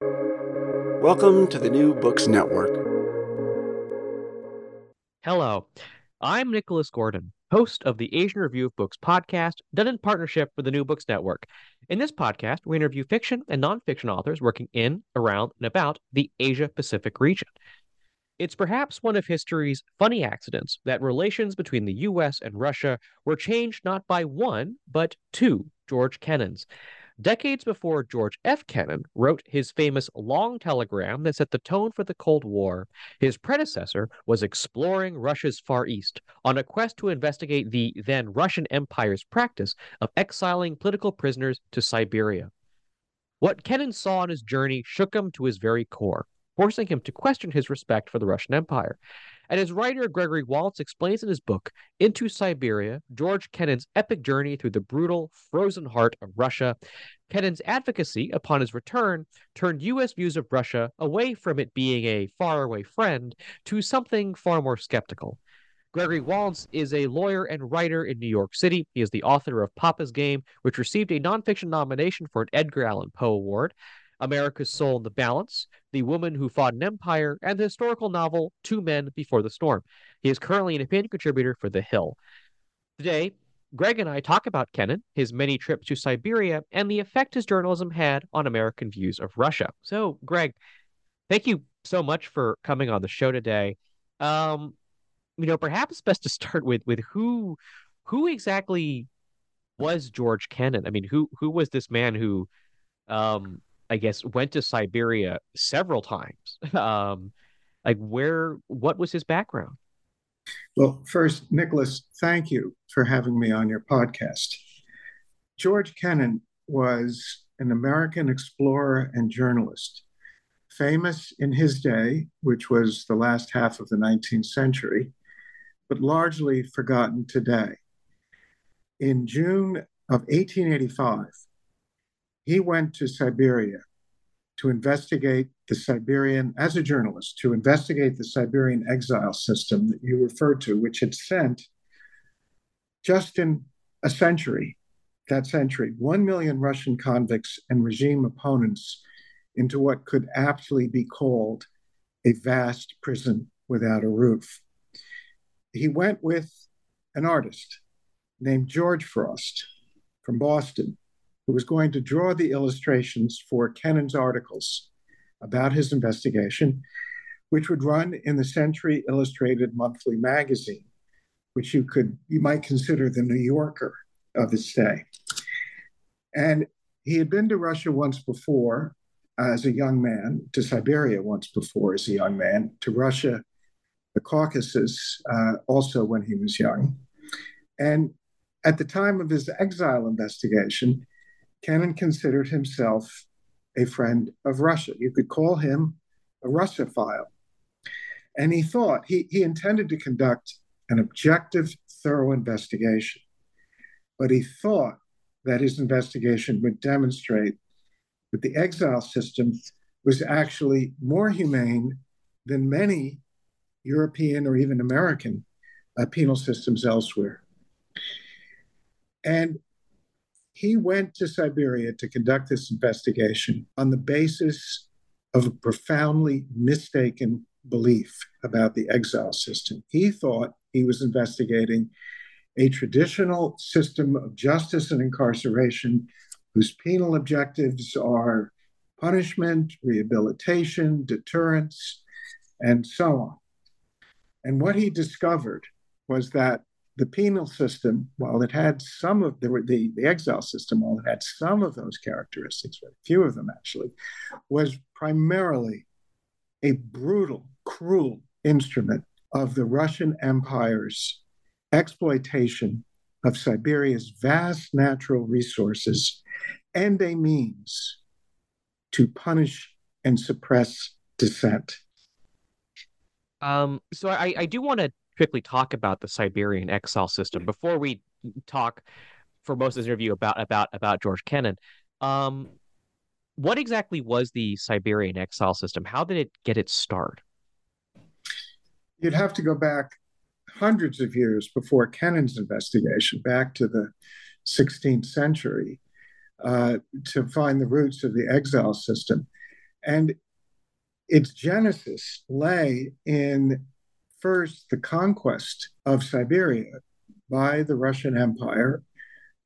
Welcome to the New Books Network. Hello, I'm Nicholas Gordon, host of the Asian Review of Books podcast, done in partnership with the New Books Network. In this podcast, we interview fiction and nonfiction authors working in, around, and about the Asia Pacific region. It's perhaps one of history's funny accidents that relations between the US and Russia were changed not by one, but two George Kennans. Decades before George F. Kennan wrote his famous long telegram that set the tone for the Cold War, his predecessor was exploring Russia's Far East on a quest to investigate the then Russian Empire's practice of exiling political prisoners to Siberia. What Kennan saw on his journey shook him to his very core forcing him to question his respect for the Russian Empire. And as writer Gregory Wallance explains in his book, Into Siberia, George Kennan's epic journey through the brutal, frozen heart of Russia, Kennan's advocacy upon his return turned U.S. views of Russia away from it being a faraway friend to something far more skeptical. Gregory Wallance is a lawyer and writer in New York City. He is the author of Papa's Game, which received a nonfiction nomination for an Edgar Allan Poe Award. America's Soul in the Balance, The Woman Who Fought an Empire, and the historical novel Two Men Before the Storm. He is currently an opinion contributor for The Hill. Today, Greg and I talk about Kennan, his many trips to Siberia, and the effect his journalism had on American views of Russia. So, Greg, thank you so much for coming on the show today. Um, you know, perhaps best to start with with who who exactly was George Kennan? I mean, who who was this man who um I guess, went to Siberia several times. Um, like, where, what was his background? Well, first, Nicholas, thank you for having me on your podcast. George Kennan was an American explorer and journalist, famous in his day, which was the last half of the 19th century, but largely forgotten today. In June of 1885, he went to Siberia to investigate the Siberian, as a journalist, to investigate the Siberian exile system that you referred to, which had sent just in a century, that century, 1 million Russian convicts and regime opponents into what could aptly be called a vast prison without a roof. He went with an artist named George Frost from Boston, who was going to draw the illustrations for Kennan's articles about his investigation, which would run in the Century Illustrated Monthly magazine, which you could you might consider the New Yorker of his day. And he had been to Russia once before as a young man, to Siberia once before as a young man, to Russia, the Caucasus, uh, also when he was young. And at the time of his exile investigation, Kennan considered himself a friend of Russia. You could call him a Russophile. And he thought, he, he intended to conduct an objective, thorough investigation. But he thought that his investigation would demonstrate that the exile system was actually more humane than many European or even American uh, penal systems elsewhere. And he went to Siberia to conduct this investigation on the basis of a profoundly mistaken belief about the exile system. He thought he was investigating a traditional system of justice and incarceration whose penal objectives are punishment, rehabilitation, deterrence, and so on. And what he discovered was that the penal system, while it had some of the, the, the exile system, while it had some of those characteristics, very few of them actually, was primarily a brutal, cruel instrument of the Russian Empire's exploitation of Siberia's vast natural resources and a means to punish and suppress dissent. Um, so I, I do want to quickly talk about the Siberian exile system before we talk for most of this interview about about about George Kennan. Um, what exactly was the Siberian exile system? How did it get its start? You'd have to go back hundreds of years before Kennan's investigation, back to the 16th century, uh, to find the roots of the exile system. And its genesis lay in first the conquest of Siberia by the Russian Empire,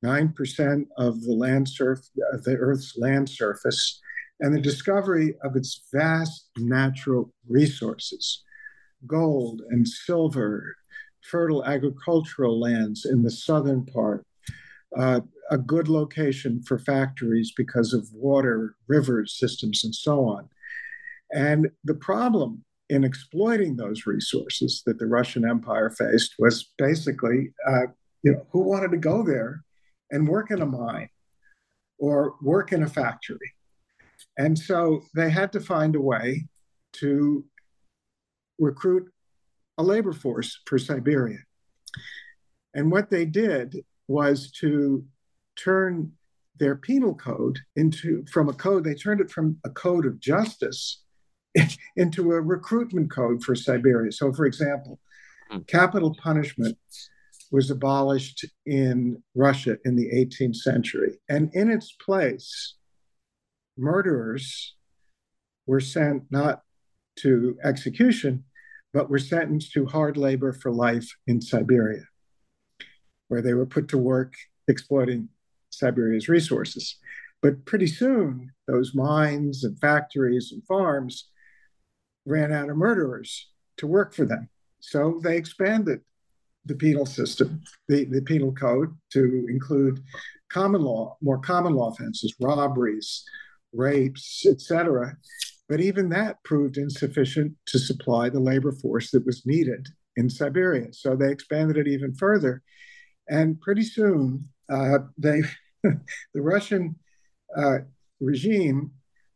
9% of the land surf the Earth's land surface, and the discovery of its vast natural resources, gold and silver, fertile agricultural lands in the southern part, uh, a good location for factories because of water, river systems, and so on. And the problem in exploiting those resources that the Russian Empire faced was basically, uh, you know, who wanted to go there and work in a mine or work in a factory? And so they had to find a way to recruit a labor force for Siberia. And what they did was to turn their penal code into from a code they turned it from a code of justice into a recruitment code for Siberia. So, for example, hmm. capital punishment was abolished in Russia in the 18th century, and in its place, murderers were sent not to execution, but were sentenced to hard labor for life in Siberia, where they were put to work exploiting Siberia's resources. But pretty soon, those mines and factories and farms ran out of murderers to work for them. So they expanded the penal system, the, the penal code, to include common law, more common law offenses, robberies, rapes, etc. But even that proved insufficient to supply the labor force that was needed in Siberia. So they expanded it even further. And pretty soon, uh, they, the Russian uh, regime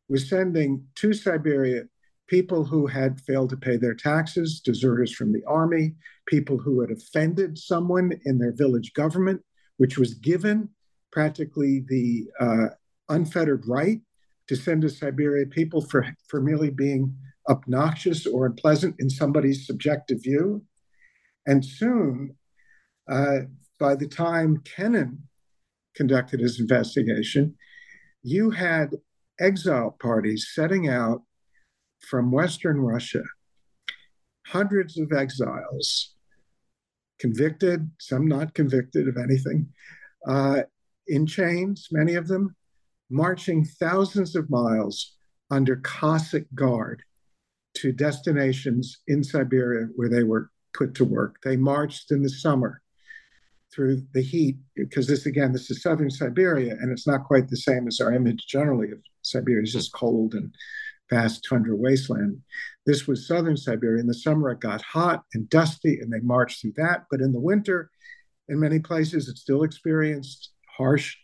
was sending to Siberia people who had failed to pay their taxes, deserters from the army, people who had offended someone in their village government, which was given practically the uh, unfettered right to send to Siberia people for, for merely being obnoxious or unpleasant in somebody's subjective view. And soon, uh, by the time Kennan conducted his investigation, you had exile parties setting out from Western Russia, hundreds of exiles, convicted, some not convicted of anything, uh, in chains, many of them, marching thousands of miles under Cossack guard to destinations in Siberia where they were put to work. They marched in the summer through the heat, because this, again, this is southern Siberia, and it's not quite the same as our image generally of Siberia. It's just cold and vast tundra wasteland. This was southern Siberia. In the summer, it got hot and dusty, and they marched through that. But in the winter, in many places, it still experienced harsh,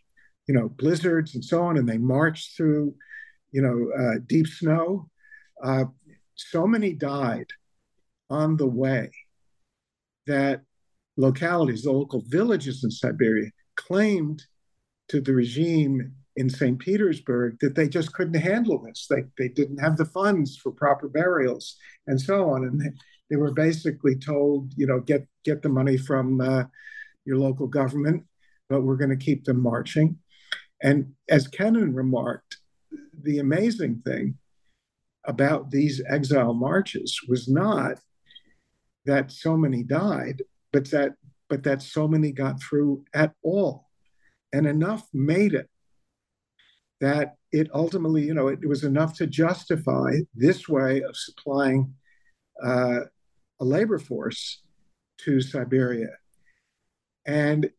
you know, blizzards and so on. And they marched through, you know, uh, deep snow. Uh, so many died on the way that localities, the local villages in Siberia, claimed to the regime in St. Petersburg that they just couldn't handle this. They, they didn't have the funds for proper burials and so on. And they, they were basically told, you know, get, get the money from uh, your local government, but we're going to keep them marching. And as Kennan remarked, the amazing thing about these exile marches was not that so many died, but that but that so many got through at all. And enough made it that it ultimately, you know, it, was enough to justify this way of supplying uh, a labor force to Siberia. And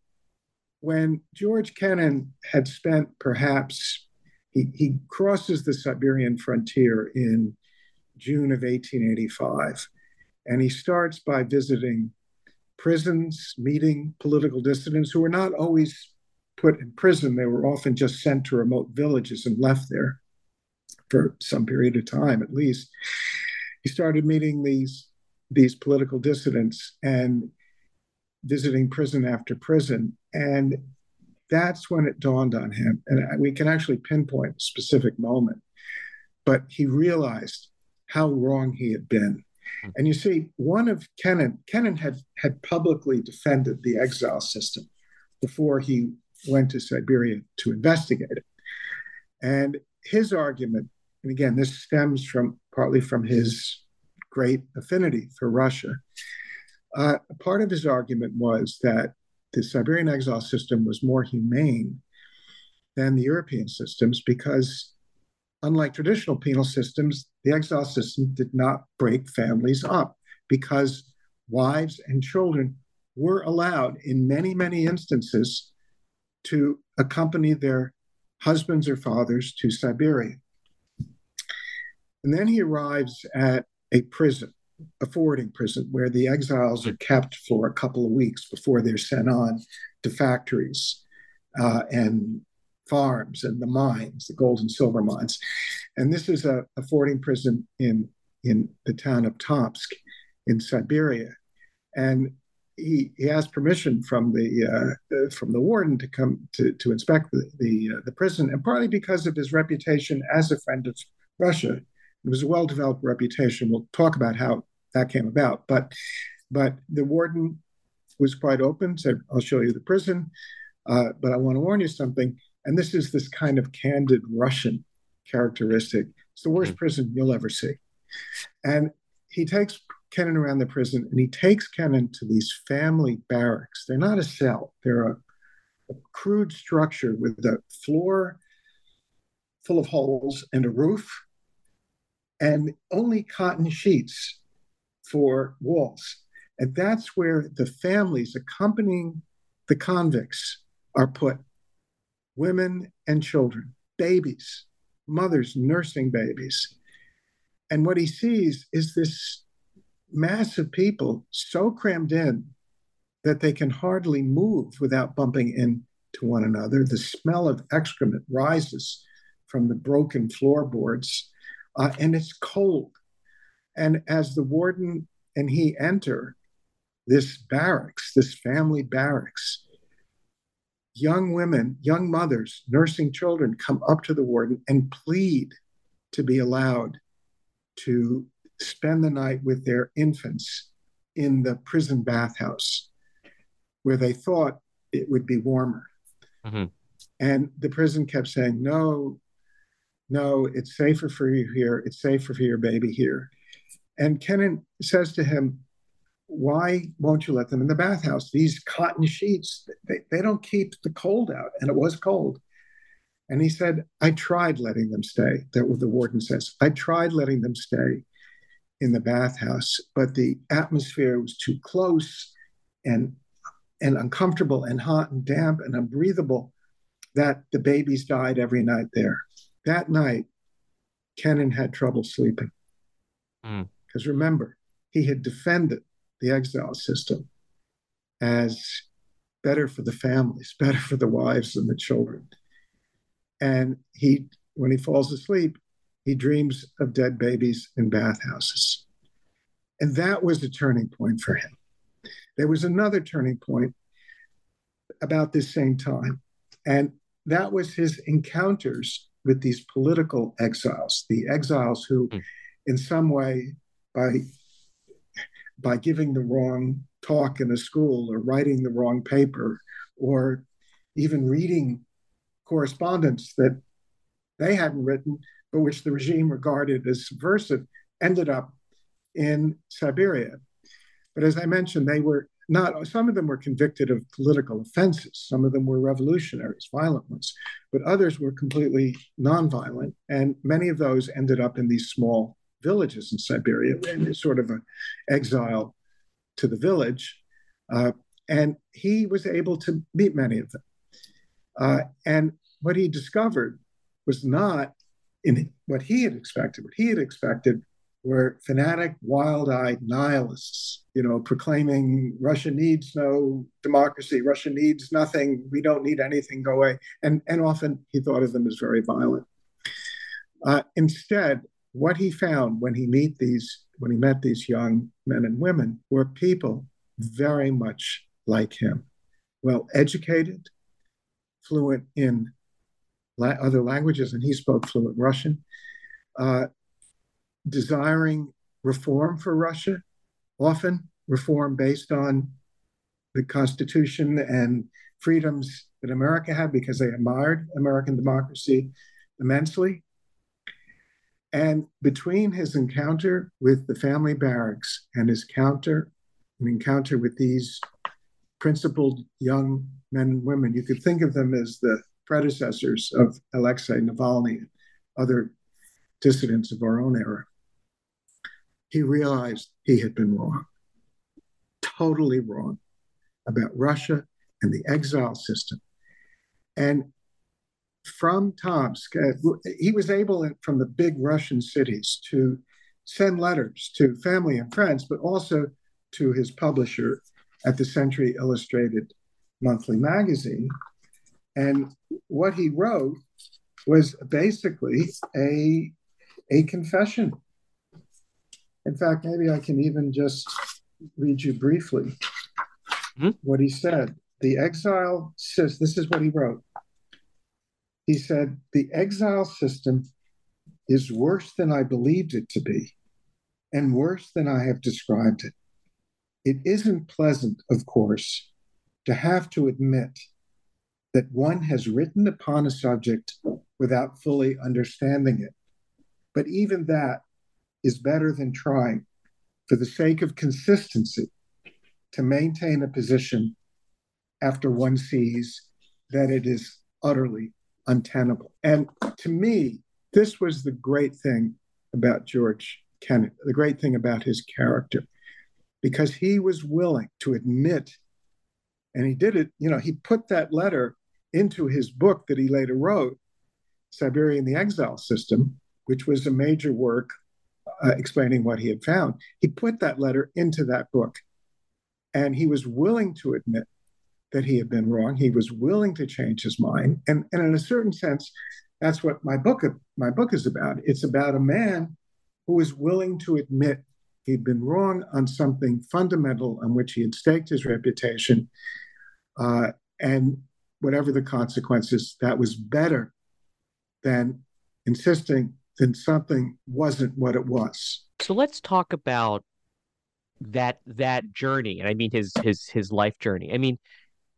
when George Kennan had spent perhaps, he, he crosses the Siberian frontier in June of 1885, and he starts by visiting prisons, meeting political dissidents who were not always put in prison, they were often just sent to remote villages and left there for some period of time at least. He started meeting these these political dissidents and visiting prison after prison. And that's when it dawned on him. And we can actually pinpoint a specific moment. But he realized how wrong he had been. Hmm. And you see, one of Kennan, Kennan had, had publicly defended the exile system before he went to Siberia to investigate it. And his argument and again, this stems from partly from his great affinity for Russia. Uh, part of his argument was that the Siberian exile system was more humane than the European systems because, unlike traditional penal systems, the exile system did not break families up because wives and children were allowed, in many, many instances, to accompany their husbands or fathers to Siberia. And then he arrives at a prison, a forwarding prison, where the exiles are kept for a couple of weeks before they're sent on to factories uh, and farms and the mines, the gold and silver mines. And this is a, a forwarding prison in, in the town of Tomsk in Siberia. And he, he asked permission from the uh, from the warden to come to, to inspect the the, uh, the prison, and partly because of his reputation as a friend of Russia. It was a well developed reputation. We'll talk about how that came about, but but the warden was quite open. Said, "I'll show you the prison, uh, but I want to warn you something." And this is this kind of candid Russian characteristic. It's the worst mm-hmm. prison you'll ever see. And he takes Kennan around the prison and he takes Kennan to these family barracks. They're not a cell, they're a, a crude structure with a floor full of holes and a roof and only cotton sheets for walls. And that's where the families accompanying the convicts are put women and children, babies, mothers nursing babies. And what he sees is this mass of people so crammed in that they can hardly move without bumping into one another. The smell of excrement rises from the broken floorboards, uh, and it's cold. And as the warden and he enter this barracks, this family barracks, young women, young mothers nursing children come up to the warden and plead to be allowed to spend the night with their infants in the prison bathhouse where they thought it would be warmer. Mm-hmm. And the prison kept saying, no, no, it's safer for you here. It's safer for your baby here. And Kennan says to him, why won't you let them in the bathhouse? These cotton sheets, they, they don't keep the cold out. And it was cold. And he said, I tried letting them stay. That what the warden says. I tried letting them stay in the bathhouse, but the atmosphere was too close and and uncomfortable and hot and damp and unbreathable that the babies died every night there. That night, Kennan had trouble sleeping. Because mm. remember, he had defended the exile system as better for the families, better for the wives and the children. And he, when he falls asleep, he dreams of dead babies in bathhouses. And that was the turning point for him. There was another turning point about this same time. And that was his encounters with these political exiles, the exiles who, mm. in some way, by, by giving the wrong talk in a school or writing the wrong paper or even reading correspondence that they hadn't written, but which the regime regarded as subversive, ended up in Siberia. But as I mentioned, they were not, some of them were convicted of political offenses. Some of them were revolutionaries, violent ones, but others were completely nonviolent. And many of those ended up in these small villages in Siberia, and sort of an exile to the village. Uh, and he was able to meet many of them. Uh, and what he discovered was not in what he had expected. What he had expected were fanatic, wild-eyed nihilists, you know, proclaiming Russia needs no democracy, Russia needs nothing, we don't need anything, go away. And, and often he thought of them as very violent. Uh, instead, what he found when he meet these when he met these young men and women were people very much like him, well educated, fluent in la- other languages, and he spoke fluent Russian, uh, desiring reform for Russia, often reform based on the Constitution and freedoms that America had because they admired American democracy immensely. And between his encounter with the family barracks and his counter, an encounter with these principled young men and women, you could think of them as the predecessors of Alexei Navalny other dissidents of our own era. He realized he had been wrong, totally wrong about Russia and the exile system. And from Tomsk, he was able from the big Russian cities to send letters to family and friends, but also to his publisher at the Century Illustrated Monthly Magazine. And what he wrote was basically a, a confession. In fact, maybe I can even just read you briefly mm-hmm. what he said. The exile says, this is what he wrote he said, The exile system is worse than I believed it to be, and worse than I have described it. It isn't pleasant, of course, to have to admit that one has written upon a subject without fully understanding it. But even that is better than trying, for the sake of consistency, to maintain a position after one sees that it is utterly untenable. And to me, this was the great thing about George Kennan, the great thing about his character, because he was willing to admit, and he did it, you know, he put that letter into his book that he later wrote, Siberia and the Exile System, which was a major work uh, explaining what he had found. He put that letter into that book. And he was willing to admit that he had been wrong. He was willing to change his mind, and and in a certain sense, that's what my book my book is about. It's about a man who was willing to admit he'd been wrong on something fundamental on which he had staked his reputation, uh, and whatever the consequences, that was better than insisting that something wasn't what it was. So let's talk about that that journey and i mean his his his life journey i mean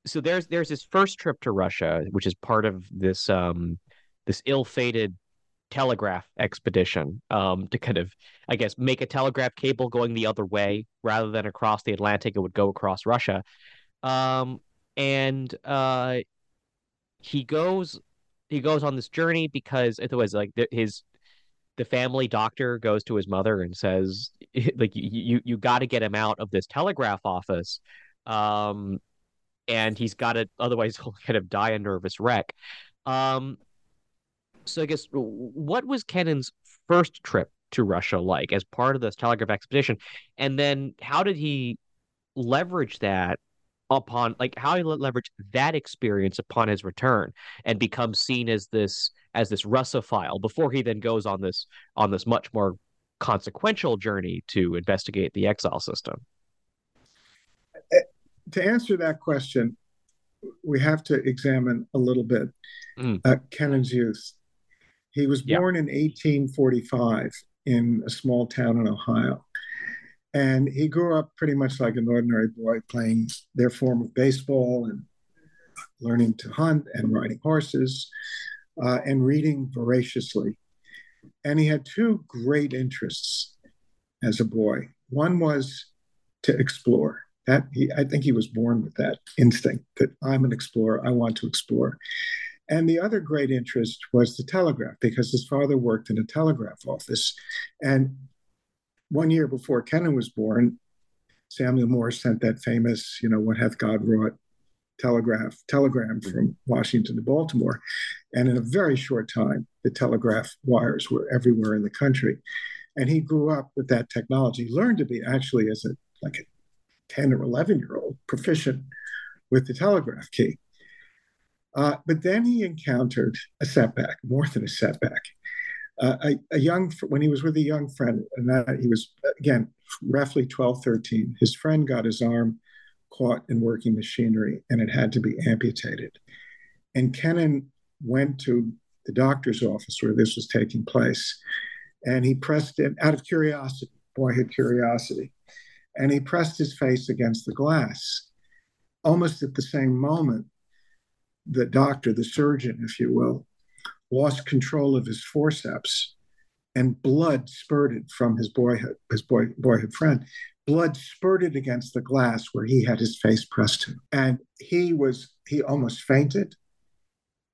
so there's there's his first trip to Russia, which is part of this um this ill-fated telegraph expedition um to kind of I guess make a telegraph cable going the other way rather than across the Atlantic. It would go across Russia, um and uh he goes he goes on this journey because it was like his the family doctor goes to his mother and says like you you, you got to get him out of this telegraph office um and he's got to otherwise he'll kind of die a nervous wreck. Um, so I guess what was Kennan's first trip to Russia like as part of this telegraph expedition, and then how did he leverage that upon like how he leverage that experience upon his return and become seen as this as this Russophile before he then goes on this on this much more consequential journey to investigate the exile system to answer that question, we have to examine a little bit mm. uh, Kennan's youth. He was born in 1845 in a small town in Ohio. And he grew up pretty much like an ordinary boy, playing their form of baseball and learning to hunt and riding horses uh, and reading voraciously. And he had two great interests as a boy. One was to explore. That he, I think he was born with that instinct that I'm an explorer. I want to explore. And the other great interest was the telegraph because his father worked in a telegraph office. And one year before Kennan was born, Samuel Morse sent that famous, you know, what hath God wrought telegraph telegram from Washington to Baltimore. And in a very short time, the telegraph wires were everywhere in the country. And he grew up with that technology, learned to be actually as a like a 10 or 11 year old proficient with the telegraph key. Uh, but then he encountered a setback, more than a setback. Uh, a, a, young, when he was with a young friend, and that he was, again, roughly 12, 13, his friend got his arm caught in working machinery and it had to be amputated. And Kennan went to the doctor's office where this was taking place and he pressed it out of curiosity, boyhood curiosity and he pressed his face against the glass. Almost at the same moment, the doctor, the surgeon, if you will, lost control of his forceps and blood spurted from his boyhood, his boy, boyhood friend. Blood spurted against the glass where he had his face pressed to. And he was, he almost fainted.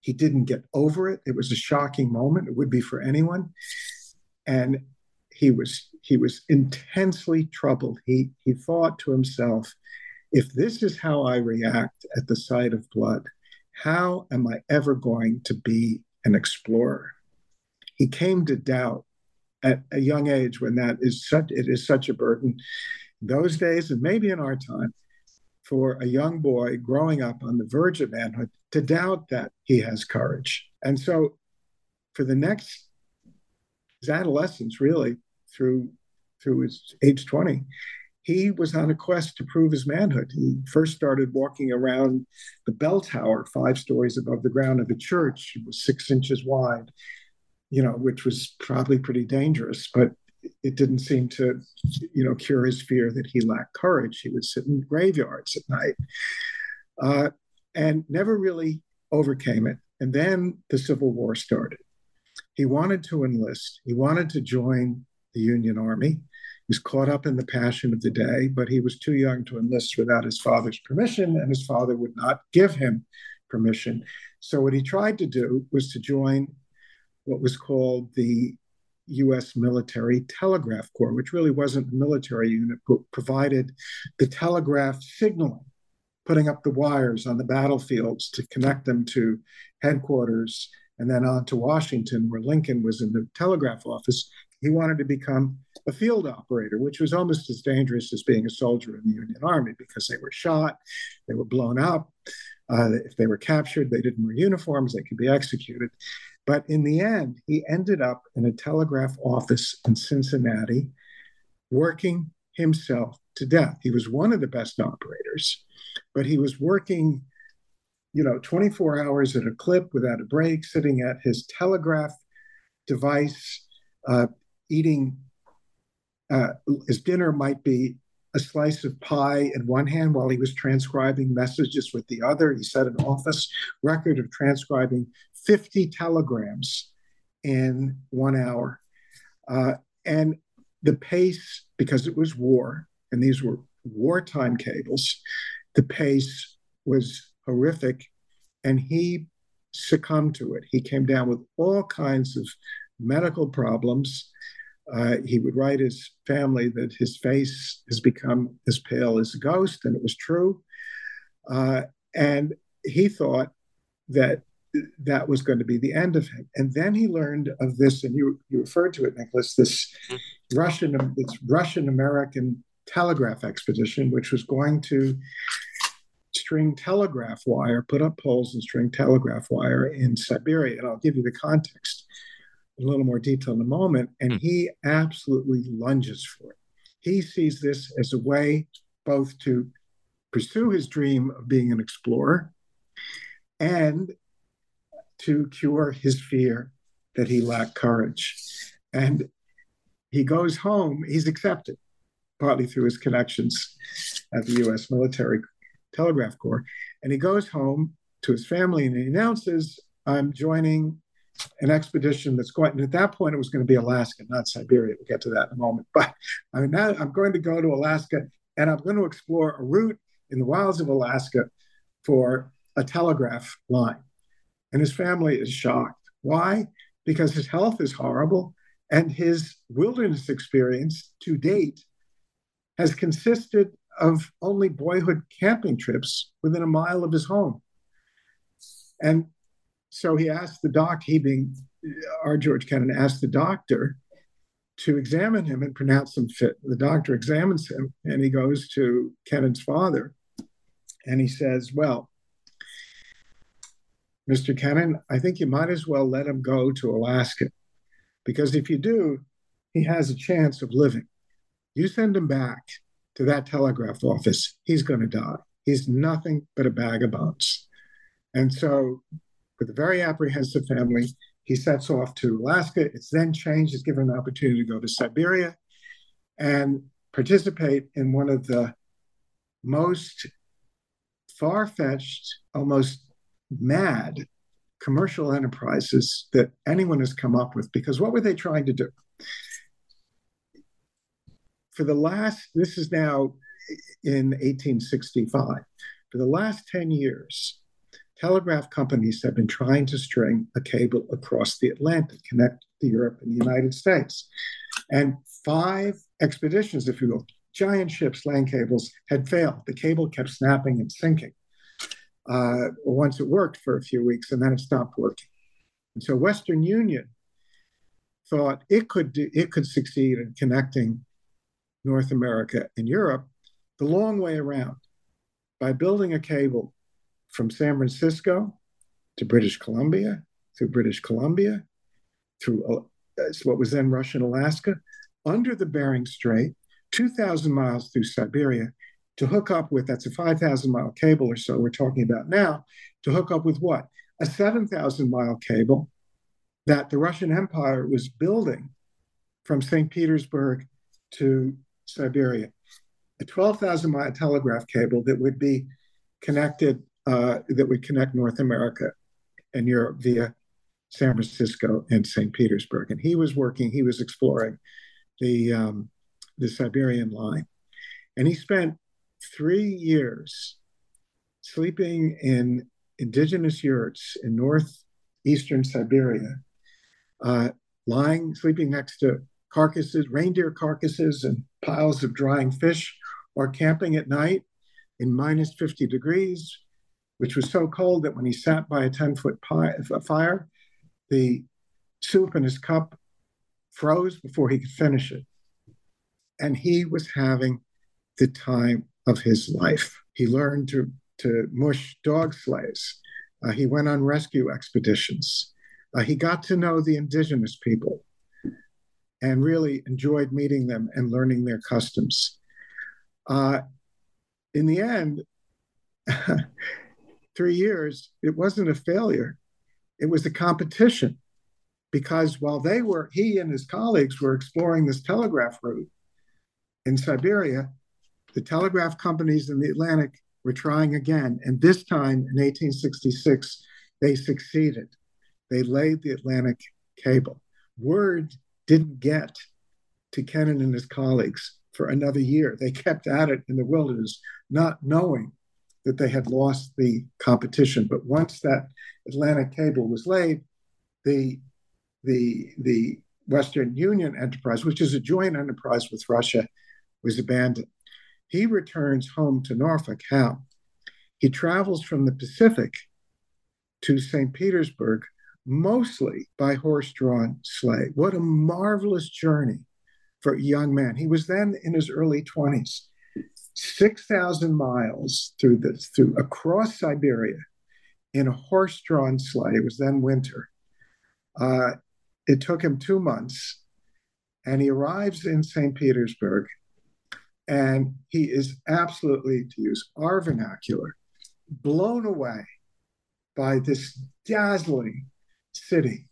He didn't get over it. It was a shocking moment. It would be for anyone. And he was he was intensely troubled. He he thought to himself, if this is how I react at the sight of blood, how am I ever going to be an explorer? He came to doubt at a young age when that is such it is such a burden. Those days, and maybe in our time, for a young boy growing up on the verge of manhood to doubt that he has courage. And so, for the next his adolescence, really through through his age 20, he was on a quest to prove his manhood. He first started walking around the bell tower, five stories above the ground of a church. It was six inches wide, you know, which was probably pretty dangerous, but it didn't seem to, you know, cure his fear that he lacked courage. He would sit in graveyards at night uh, and never really overcame it. And then the Civil War started. He wanted to enlist, he wanted to join the Union Army was caught up in the passion of the day, but he was too young to enlist without his father's permission, and his father would not give him permission. So, what he tried to do was to join what was called the US Military Telegraph Corps, which really wasn't a military unit, but provided the telegraph signaling, putting up the wires on the battlefields to connect them to headquarters and then on to Washington, where Lincoln was in the telegraph office. He wanted to become a field operator, which was almost as dangerous as being a soldier in the Union Army because they were shot, they were blown up. Uh, if they were captured, they didn't wear uniforms, they could be executed. But in the end, he ended up in a telegraph office in Cincinnati, working himself to death. He was one of the best operators, but he was working, you know, 24 hours at a clip without a break, sitting at his telegraph device, uh, eating uh, his dinner might be a slice of pie in one hand while he was transcribing messages with the other. He set an office record of transcribing 50 telegrams in one hour. Uh, and the pace, because it was war, and these were wartime cables, the pace was horrific. And he succumbed to it. He came down with all kinds of medical problems. Uh, he would write his family that his face has become as pale as a ghost, and it was true. Uh, and he thought that that was going to be the end of him. And then he learned of this, and you you referred to it, Nicholas, this Russian this Russian American telegraph expedition, which was going to string telegraph wire, put up poles and string telegraph wire in Siberia. And I'll give you the context a little more detail in a moment. And mm. he absolutely lunges for it. He sees this as a way both to pursue his dream of being an explorer and to cure his fear that he lacked courage. And he goes home, he's accepted, partly through his connections at the US Military Telegraph Corps. And he goes home to his family and he announces, I'm joining an expedition that's going, and at that point it was going to be Alaska, not Siberia. We'll get to that in a moment. But I mean, now I'm going to go to Alaska and I'm going to explore a route in the wilds of Alaska for a telegraph line. And his family is shocked. Why? Because his health is horrible and his wilderness experience to date has consisted of only boyhood camping trips within a mile of his home. And so he asked the doc, he being our George Kennan, asked the doctor to examine him and pronounce him fit. The doctor examines him and he goes to Kennan's father and he says, Well, Mr. Kennan, I think you might as well let him go to Alaska because if you do, he has a chance of living. You send him back to that telegraph office, he's going to die. He's nothing but a bag of bones. And so with a very apprehensive family. He sets off to Alaska. It's then changed. He's given an opportunity to go to Siberia and participate in one of the most far fetched, almost mad commercial enterprises that anyone has come up with. Because what were they trying to do? For the last, this is now in 1865, for the last 10 years, telegraph companies have been trying to string a cable across the Atlantic, connect to Europe and the United States. And five expeditions, if you will, giant ships, land cables, had failed. The cable kept snapping and sinking. Uh, once it worked for a few weeks, and then it stopped working. And so Western Union thought it could do, it could succeed in connecting North America and Europe the long way around by building a cable from San Francisco to British Columbia, through British Columbia, through uh, what was then Russian Alaska, under the Bering Strait, 2,000 miles through Siberia, to hook up with that's a 5,000 mile cable or so we're talking about now, to hook up with what? A 7,000 mile cable that the Russian Empire was building from St. Petersburg to Siberia. A 12,000 mile telegraph cable that would be connected, uh, that would connect North America and Europe via San Francisco and St. Petersburg. And he was working, he was exploring the, um, the Siberian line. And he spent three years sleeping in indigenous yurts in northeastern Siberia, uh, lying, sleeping next to carcasses, reindeer carcasses, and piles of drying fish, or camping at night in minus 50 degrees, which was so cold that when he sat by a 10 foot fire, the soup in his cup froze before he could finish it. And he was having the time of his life. He learned to, to mush dog sleighs. Uh, he went on rescue expeditions. Uh, he got to know the indigenous people and really enjoyed meeting them and learning their customs. Uh, in the end, three years, it wasn't a failure, it was a competition. Because while they were, he and his colleagues were exploring this telegraph route in Siberia, the telegraph companies in the Atlantic were trying again. And this time in 1866, they succeeded. They laid the Atlantic cable. Word didn't get to Kennan and his colleagues for another year. They kept at it in the wilderness, not knowing that they had lost the competition. But once that Atlantic cable was laid, the the the Western Union enterprise, which is a joint enterprise with Russia, was abandoned. He returns home to Norwalk. How? He travels from the Pacific to St. Petersburg, mostly by horse drawn sleigh. What a marvelous journey for a young man. He was then in his early 20s. 6,000 miles through this, through across Siberia in a horse drawn sleigh. It was then winter. Uh, it took him two months, and he arrives in St. Petersburg and he is absolutely, to use our vernacular, blown away by this dazzling city.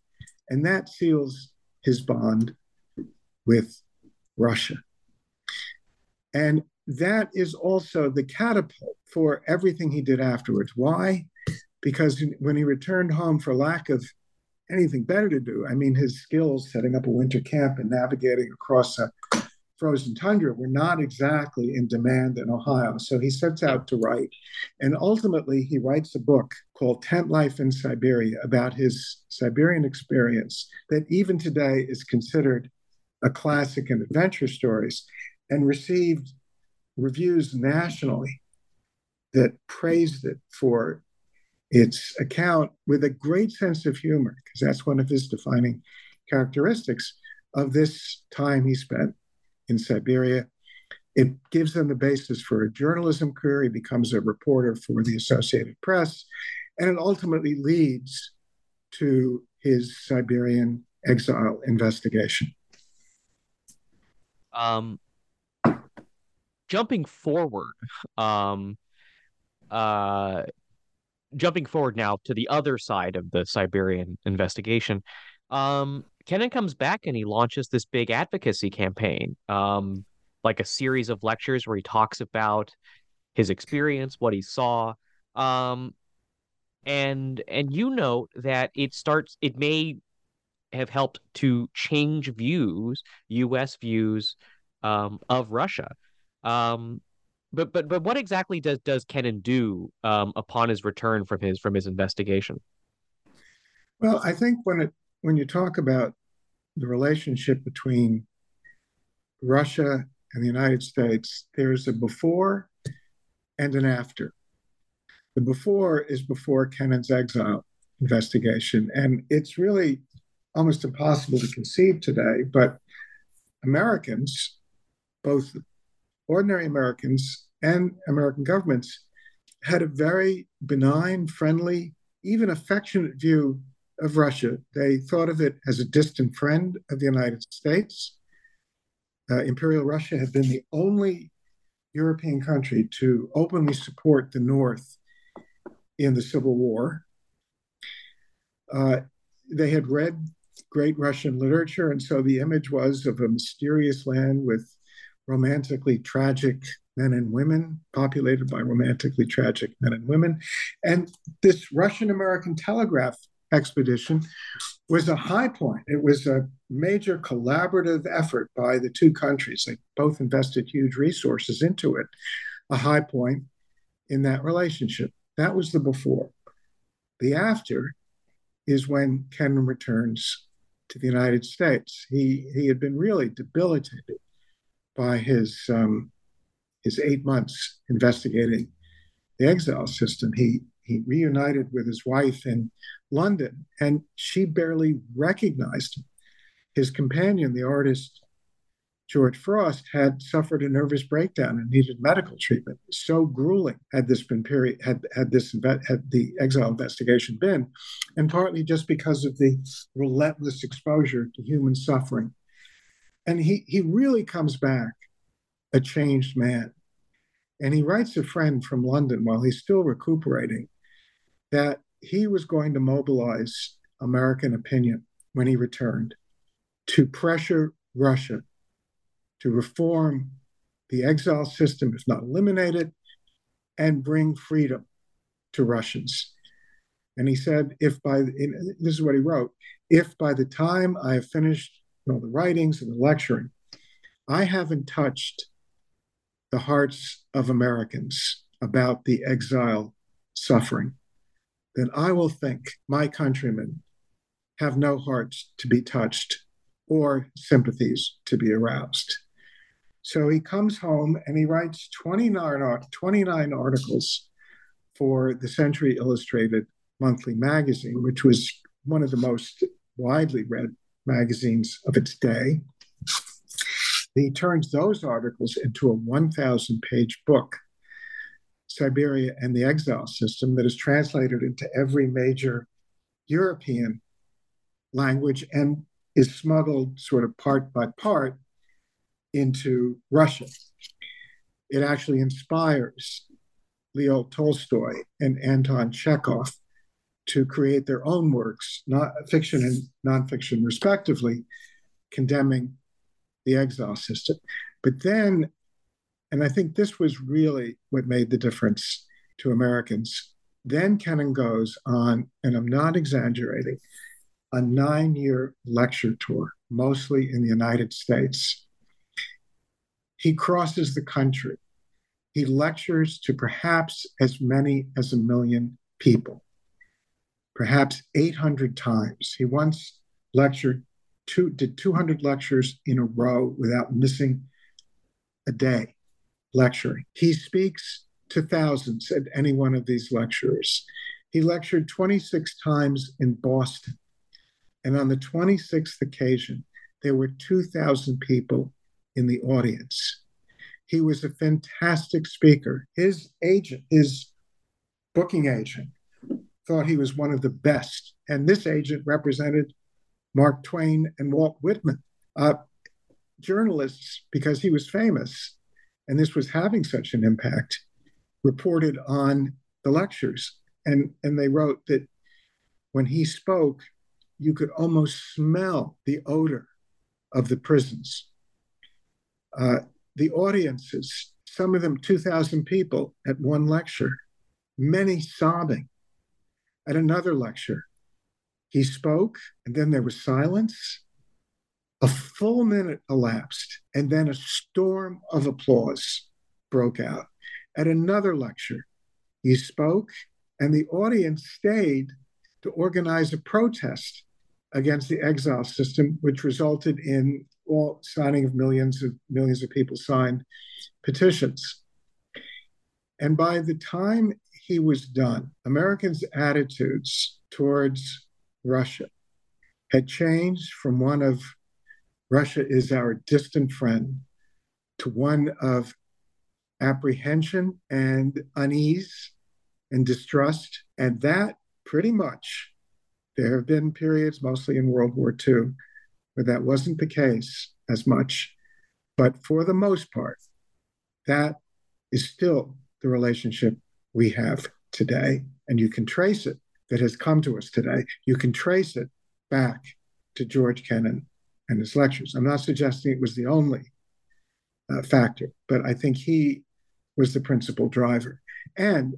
And that seals his bond with Russia. And that is also the catapult for everything he did afterwards. Why? Because when he returned home for lack of anything better to do, I mean, his skills setting up a winter camp and navigating across a frozen tundra were not exactly in demand in Ohio. So he sets out to write. And ultimately, he writes a book called Tent Life in Siberia about his Siberian experience that even today is considered a classic in adventure stories and received reviews nationally that praised it for its account with a great sense of humor, because that's one of his defining characteristics of this time he spent in Siberia. It gives him the basis for a journalism career. He becomes a reporter for the Associated Press, and it ultimately leads to his Siberian exile investigation. Um, jumping forward, um, uh, jumping forward now to the other side of the Siberian investigation, um, Kennan comes back and he launches this big advocacy campaign, um, like a series of lectures where he talks about his experience, what he saw, um, and and you note that it starts. It may have helped to change views, U.S. views um, of Russia. Um, but but but what exactly does does Kennan do um, upon his return from his from his investigation? Well, I think when it when you talk about the relationship between Russia and the United States, there's a before and an after. The before is before Kennan's exile investigation, and it's really almost impossible to conceive today. But Americans, both ordinary Americans and American governments, had a very benign, friendly, even affectionate view of Russia. They thought of it as a distant friend of the United States. Uh, Imperial Russia had been the only European country to openly support the North in the Civil War. Uh, they had read great Russian literature, and so the image was of a mysterious land with romantically tragic men and women, populated by romantically tragic men and women. And this Russian American telegraph expedition was a high point. It was a major collaborative effort by the two countries. They both invested huge resources into it, a high point in that relationship. That was the before. The after is when Kennan returns to the United States. He, he had been really debilitated by his, um, his eight months investigating the exile system. He, he reunited with his wife in London, and she barely recognized him. His companion, the artist George Frost, had suffered a nervous breakdown and needed medical treatment. So grueling had this been period had had this had the exile investigation been, and partly just because of the relentless exposure to human suffering. And he he really comes back a changed man. And he writes a friend from London while he's still recuperating that he was going to mobilize American opinion when he returned to pressure Russia to reform the exile system, if not eliminate it, and bring freedom to Russians. And he said, if by, this is what he wrote, if by the time I have finished you know, the writings and the lecturing, I haven't touched the hearts of Americans about the exile suffering, then I will think my countrymen have no hearts to be touched or sympathies to be aroused. So he comes home and he writes 29, 29 articles for the Century Illustrated Monthly Magazine, which was one of the most widely read magazines of its day. He turns those articles into a 1,000 page book Siberia and the Exile System that is translated into every major European language and is smuggled sort of part by part into Russia. It actually inspires Leo Tolstoy and Anton Chekhov to create their own works, not fiction and nonfiction respectively, condemning the exile system. But then and I think this was really what made the difference to Americans. Then Kennan goes on, and I'm not exaggerating, a nine year lecture tour, mostly in the United States. He crosses the country. He lectures to perhaps as many as a million people, perhaps 800 times. He once lectured, two, did 200 lectures in a row without missing a day lecturing. He speaks to thousands at any one of these lectures. He lectured 26 times in Boston. And on the 26th occasion, there were 2,000 people in the audience. He was a fantastic speaker. His agent, his booking agent, thought he was one of the best. And this agent represented Mark Twain and Walt Whitman. Uh, journalists, because he was famous, and this was having such an impact, reported on the lectures. And, and they wrote that when he spoke, you could almost smell the odor of the prisons. Uh, the audiences, some of them 2,000 people at one lecture, many sobbing. At another lecture, He spoke, and then there was silence. A full minute elapsed, and then a storm of applause broke out. At another lecture, he spoke, and the audience stayed to organize a protest against the exile system, which resulted in all signing of millions of millions of people signed petitions. And by the time he was done, Americans' attitudes towards Russia had changed from one of Russia is our distant friend to one of apprehension and unease and distrust. And that pretty much, there have been periods, mostly in World War II, where that wasn't the case as much. But for the most part, that is still the relationship we have today. And you can trace it, that has come to us today. You can trace it back to George Kennan and his lectures. I'm not suggesting it was the only uh, factor, but I think he was the principal driver. And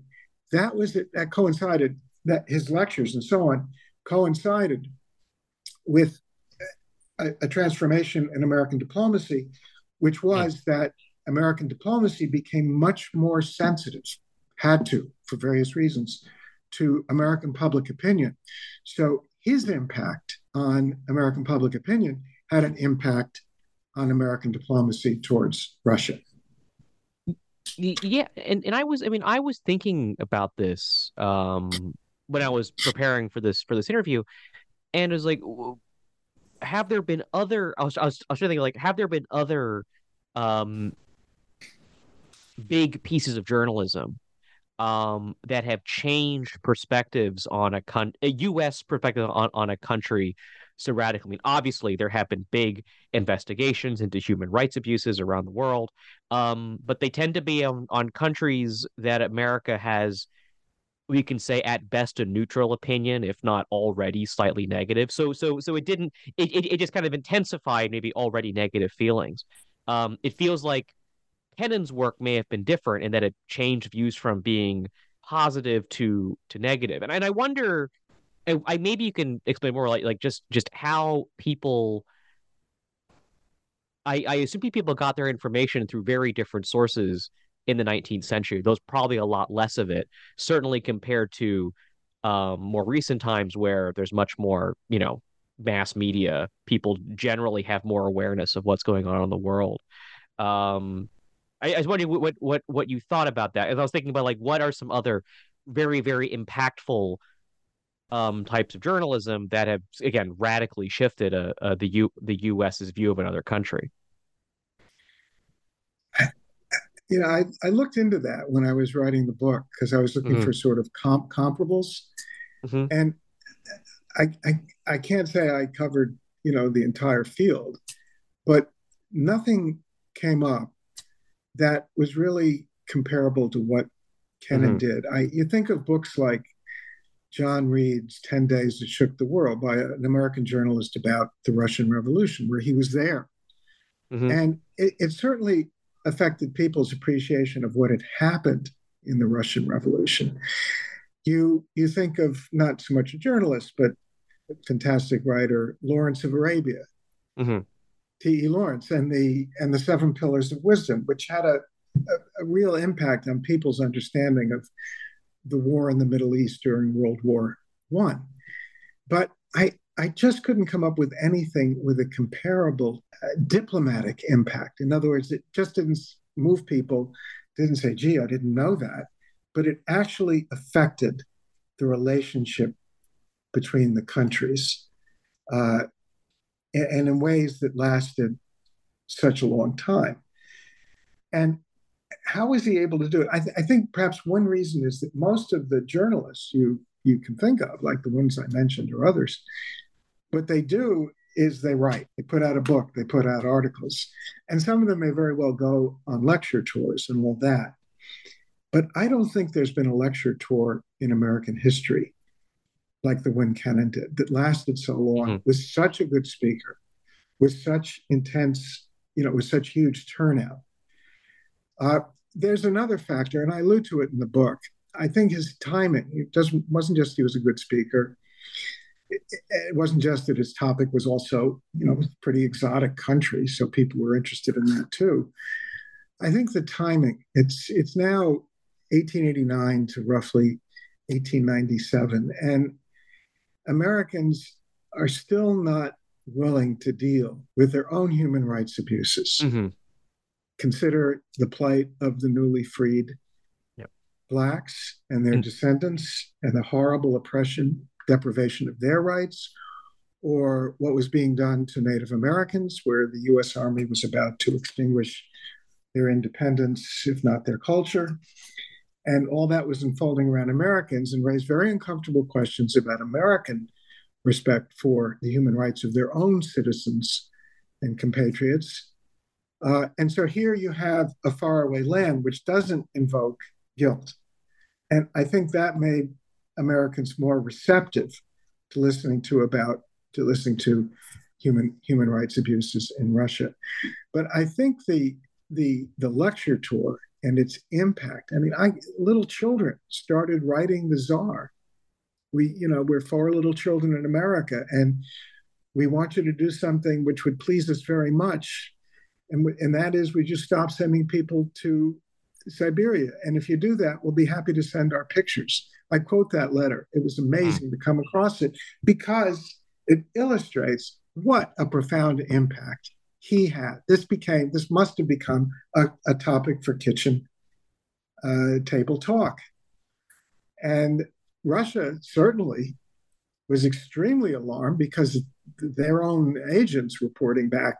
that was it, that coincided that his lectures and so on coincided with a, a transformation in American diplomacy, which was that American diplomacy became much more sensitive, had to, for various reasons, to American public opinion. So his impact on American public opinion had an impact on American diplomacy towards Russia. Yeah, and, and I was I mean I was thinking about this um, when I was preparing for this for this interview, and it was like, have there been other? I was I was, I was thinking like, have there been other um, big pieces of journalism um, that have changed perspectives on a, con- a U.S. perspective on, on a country so radically. I mean, obviously, there have been big investigations into human rights abuses around the world, um, but they tend to be on, on countries that America has, we can say, at best, a neutral opinion, if not already slightly negative. So, so, so it didn't. It it, it just kind of intensified maybe already negative feelings. Um, it feels like Kennan's work may have been different in that it changed views from being positive to to negative. And and I wonder I, I maybe you can explain more like like just just how people I, I assume people got their information through very different sources in the 19th century. There's probably a lot less of it, certainly compared to um, more recent times where there's much more, you know, mass media. People generally have more awareness of what's going on in the world. Um, I, I was wondering what what what you thought about that. As I was thinking about like what are some other very very impactful um, types of journalism that have again radically shifted uh, uh, the U the U.S.'s view of another country. You know, I, I looked into that when I was writing the book because I was looking mm-hmm. for sort of comp- comparables, mm-hmm. and I, I I can't say I covered you know the entire field, but nothing came up that was really comparable to what Kennan mm-hmm. did. I you think of books like John Reed's 10 Days That Shook the World by an American journalist about the Russian Revolution, where he was there. Mm-hmm. And it, it, certainly affected people's appreciation of what had happened in the Russian Revolution. You, you think of not so much a journalist, but a fantastic writer, Lawrence of Arabia, mm-hmm. T.E. Lawrence, and the, and the Seven Pillars of Wisdom, which had a, a, a real impact on people's understanding of the war in the Middle East during World War One. But I, I just couldn't come up with anything with a comparable uh, diplomatic impact. In other words, it just didn't move people, didn't say, gee, I didn't know that, but it actually affected the relationship between the countries uh, and in ways that lasted such a long time. And how was he able to do it? I, th- I, think perhaps one reason is that most of the journalists you you can think of, like the ones I mentioned or others, what they do is they write. They put out a book. They put out articles, and some of them may very well go on lecture tours and all that. But I don't think there's been a lecture tour in American history like the one Kennan did that lasted so long, mm-hmm. with such a good speaker, with such intense, you know, with such huge turnout. Uh, there's another factor, and I allude to it in the book. I think his timing, it doesn't wasn't just he was a good speaker. it, it, wasn't just that his topic was also, you know, pretty exotic country, so people were interested in that too. I think the timing, it's it's now 1889 to roughly 1897, and Americans are still not willing to deal with their own human rights abuses. Mm-hmm. Consider the plight of the newly freed yep. blacks and their mm-hmm. descendants and the horrible oppression, deprivation of their rights, or what was being done to Native Americans, where the US Army was about to extinguish their independence, if not their culture. And all that was unfolding around Americans and raised very uncomfortable questions about American respect for the human rights of their own citizens and compatriots. Uh, and so here you have a faraway land which doesn't invoke guilt. And I think that made Americans more receptive to listening to about to listening to human human rights abuses in Russia. But I think the the the lecture tour and its impact. I mean, I little children started writing the czar. We, you know, we're four little children in America, and we want you to do something which would please us very much, and and that is we just stop sending people to Siberia. And if you do that, we'll be happy to send our pictures. I quote that letter. It was amazing to come across it because it illustrates what a profound impact he had. This became, this must have become a, a topic for kitchen uh, table talk. And Russia certainly was extremely alarmed because their own agents reporting back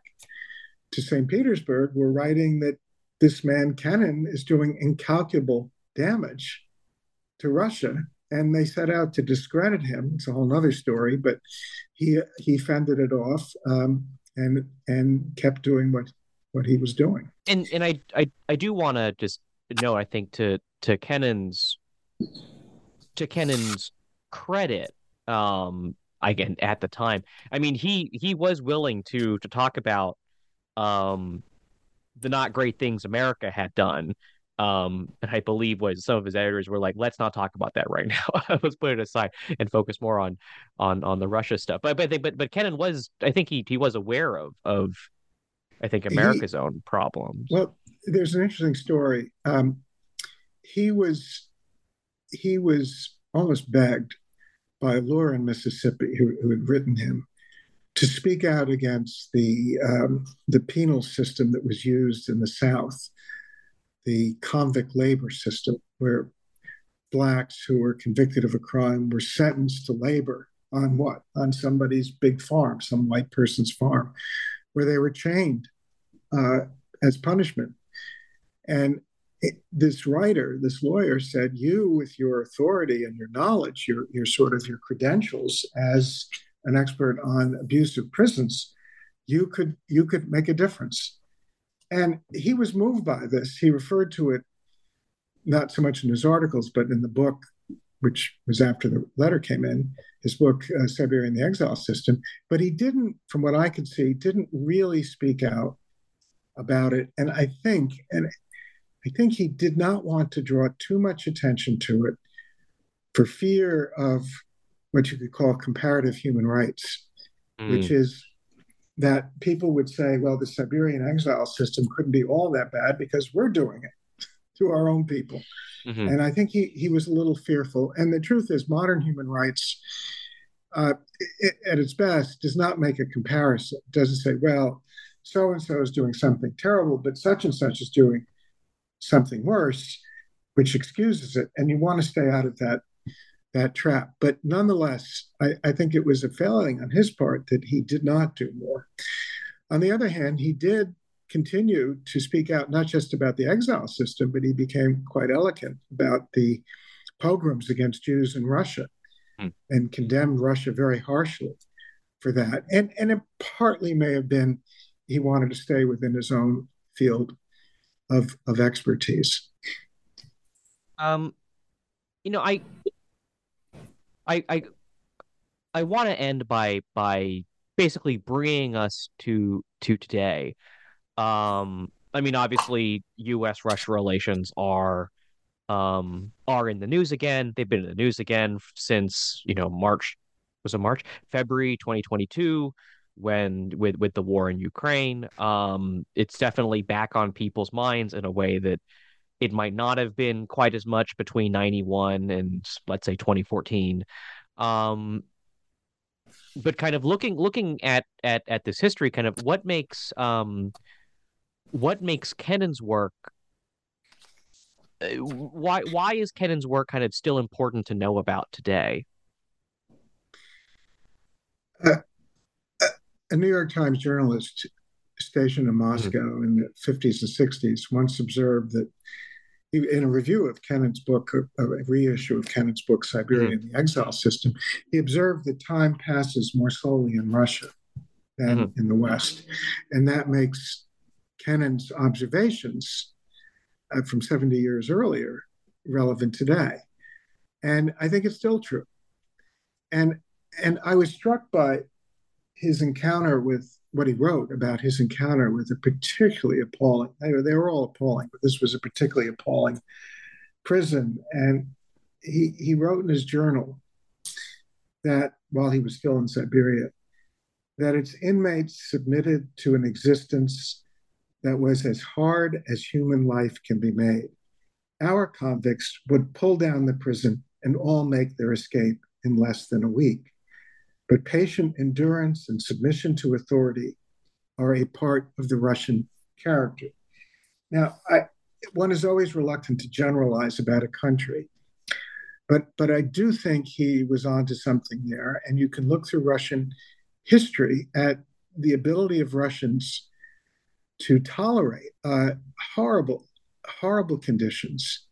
to St. Petersburg were writing that this man Kennan is doing incalculable damage to Russia. And they set out to discredit him. It's a whole other story, but he he fended it off. Um, and and kept doing what what he was doing. And and I I, I do want to just note I think to to Kennan's to Kennan's credit um again at the time I mean he he was willing to to talk about um the not great things America had done um, and I believe was some of his editors were like, let's not talk about that right now. let's put it aside and focus more on on on the Russia stuff. But but they, but but Kennan was, I think he he was aware of of, I think America's he, own problems. Well, there's an interesting story. Um, he was he was almost begged by a lawyer in Mississippi who, who had written him to speak out against the um, the penal system that was used in the South the convict labor system, where blacks who were convicted of a crime were sentenced to labor on what? On somebody's big farm, some white person's farm, where they were chained uh, as punishment. And it, this writer, this lawyer said, You, with your authority and your knowledge, your, your sort of your credentials as an expert on abusive prisons, you could you could make a difference. And he was moved by this. He referred to it not so much in his articles, but in the book, which was after the letter came in, his book, uh, Siberia and the Exile System. But he didn't, from what I could see, didn't really speak out about it. And I think, and I think he did not want to draw too much attention to it for fear of what you could call comparative human rights, mm. which is that people would say, well, the Siberian exile system couldn't be all that bad because we're doing it to our own people. Mm-hmm. And I think he, he was a little fearful. And the truth is, modern human rights, uh, it, at its best, does not make a comparison. It doesn't say, well, so and so is doing something terrible, but such and such is doing something worse, which excuses it. And you want to stay out of that that trap. But nonetheless, I, I, think it was a failing on his part that he did not do more. On the other hand, he did continue to speak out not just about the exile system, but he became quite eloquent about the pogroms against Jews in Russia mm. and condemned Russia very harshly for that. And, and it partly may have been he wanted to stay within his own field of, of expertise. Um, you know, I I I want to end by by basically bringing us to to today. Um, I mean, obviously, U.S. Russia relations are um are in the news again. They've been in the news again since you know March was it March, February 2022 when with with the war in Ukraine. Um, it's definitely back on people's minds in a way that it might not have been quite as much between 91 and let's say 2014. Um, but kind of looking looking at at at this history, kind of what makes um what makes Kennan's work uh, why why is Kennan's work kind of still important to know about today? Uh, a New York Times journalist stationed in mm-hmm. Moscow mm-hmm. in the 50s and 60s once observed that he, in a review of Kennan's book, a, a reissue of Kennan's book, Siberia mm-hmm. and the Exile System, he observed that time passes more slowly in Russia than mm-hmm. in the West. And that makes Kennan's observations uh, from 70 years earlier relevant today. And I think it's still true. And and I was struck by his encounter with what he wrote about his encounter with a particularly appalling, they were, they were all appalling, but this was a particularly appalling prison. And he, he wrote in his journal that while he was still in Siberia, that its inmates submitted to an existence that was as hard as human life can be made. Our convicts would pull down the prison and all make their escape in less than a week. But patient endurance and submission to authority are a part of the Russian character. Now, I, one is always reluctant to generalize about a country, but but I do think he was onto something there. And you can look through Russian history at the ability of Russians to tolerate uh, horrible, horrible conditions.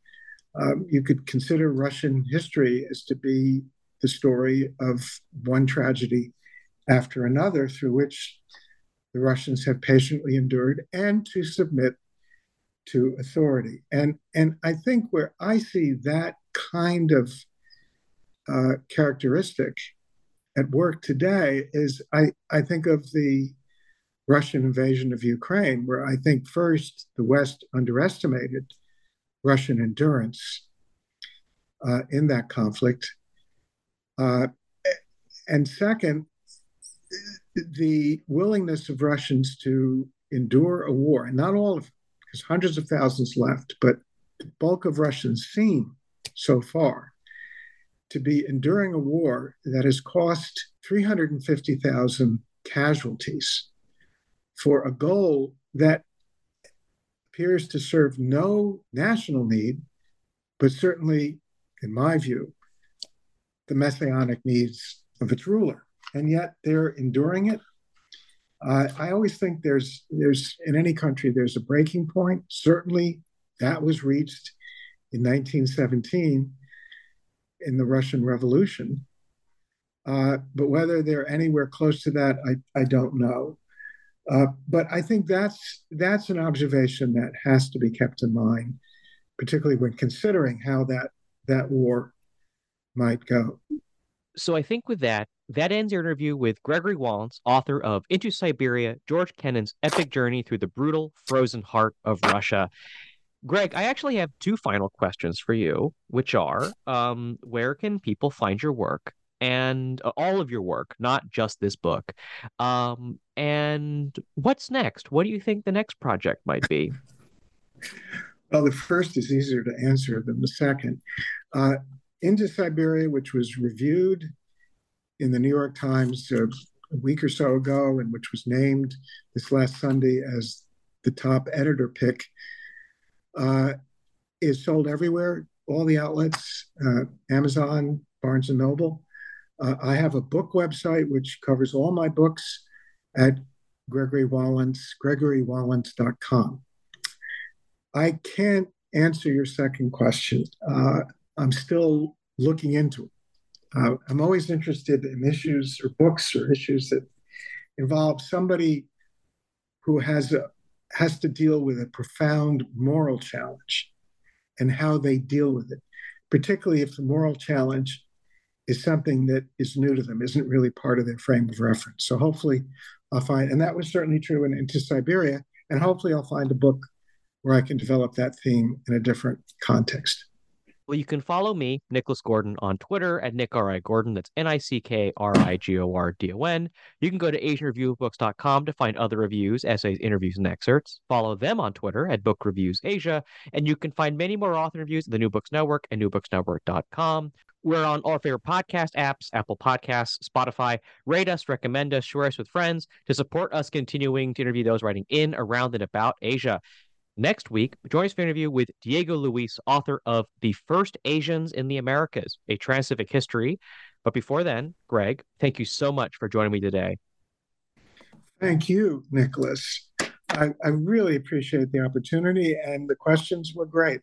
Um, you could consider Russian history as to be the story of one tragedy after another through which the Russians have patiently endured and to submit to authority. And, and I think where I see that kind of uh, characteristic at work today is I, I think of the Russian invasion of Ukraine, where I think first the West underestimated Russian endurance uh, in that conflict. Uh, and second, the willingness of Russians to endure a war, and not all of them, because hundreds of thousands left, but the bulk of Russians seem so far to be enduring a war that has cost 350,000 casualties for a goal that appears to serve no national need, but certainly, in my view, the messianic needs of its ruler. And yet they're enduring it. Uh, I always think there's there's in any country there's a breaking point. Certainly, that was reached in 1917 in the Russian Revolution. Uh, but whether they're anywhere close to that, I, I don't know. Uh, but I think that's that's an observation that has to be kept in mind, particularly when considering how that that war might go. So I think with that, that ends your interview with Gregory Wallance, author of Into Siberia, George Kennan's epic journey through the brutal, frozen heart of Russia. Greg, I actually have two final questions for you, which are um, where can people find your work? and uh, all of your work, not just this book. Um, and what's next? What do you think the next project might be? Well, the first is easier to answer than the second. Uh, Into Siberia, which was reviewed in the New York Times uh, a week or so ago, and which was named this last Sunday as the top editor pick, uh, is sold everywhere. All the outlets, uh, Amazon, Barnes and Noble. Uh, I have a book website which covers all my books at Gregory Wallance, gregorywallance.com. I can't answer your second question. Uh, I'm still looking into it. Uh, I'm always interested in issues or books or issues that involve somebody who has a, has to deal with a profound moral challenge and how they deal with it, particularly if the moral challenge is something that is new to them, isn't really part of their frame of reference. So hopefully I'll find, and that was certainly true in Into Siberia, and hopefully I'll find a book where I can develop that theme in a different context. Well, you can follow me, Nicholas Gordon, on Twitter at Nick R. I. Gordon. That's N I C K R I G O R D O N. You can go to AsianReviewOfBooks.com to find other reviews, essays, interviews, and excerpts. Follow them on Twitter at Book Reviews Asia. And you can find many more author reviews at the New Books Network and NewBooksNetwork.com. We're on all favorite podcast apps, Apple Podcasts, Spotify. Rate us, recommend us, share us with friends to support us continuing to interview those writing in, around, and about Asia. Next week, join us for an interview with Diego Luis, author of The First Asians in the Americas, a Transpacific History. But before then, Greg, thank you so much for joining me today. Thank you, Nicholas. I, I really appreciate the opportunity, and the questions were great.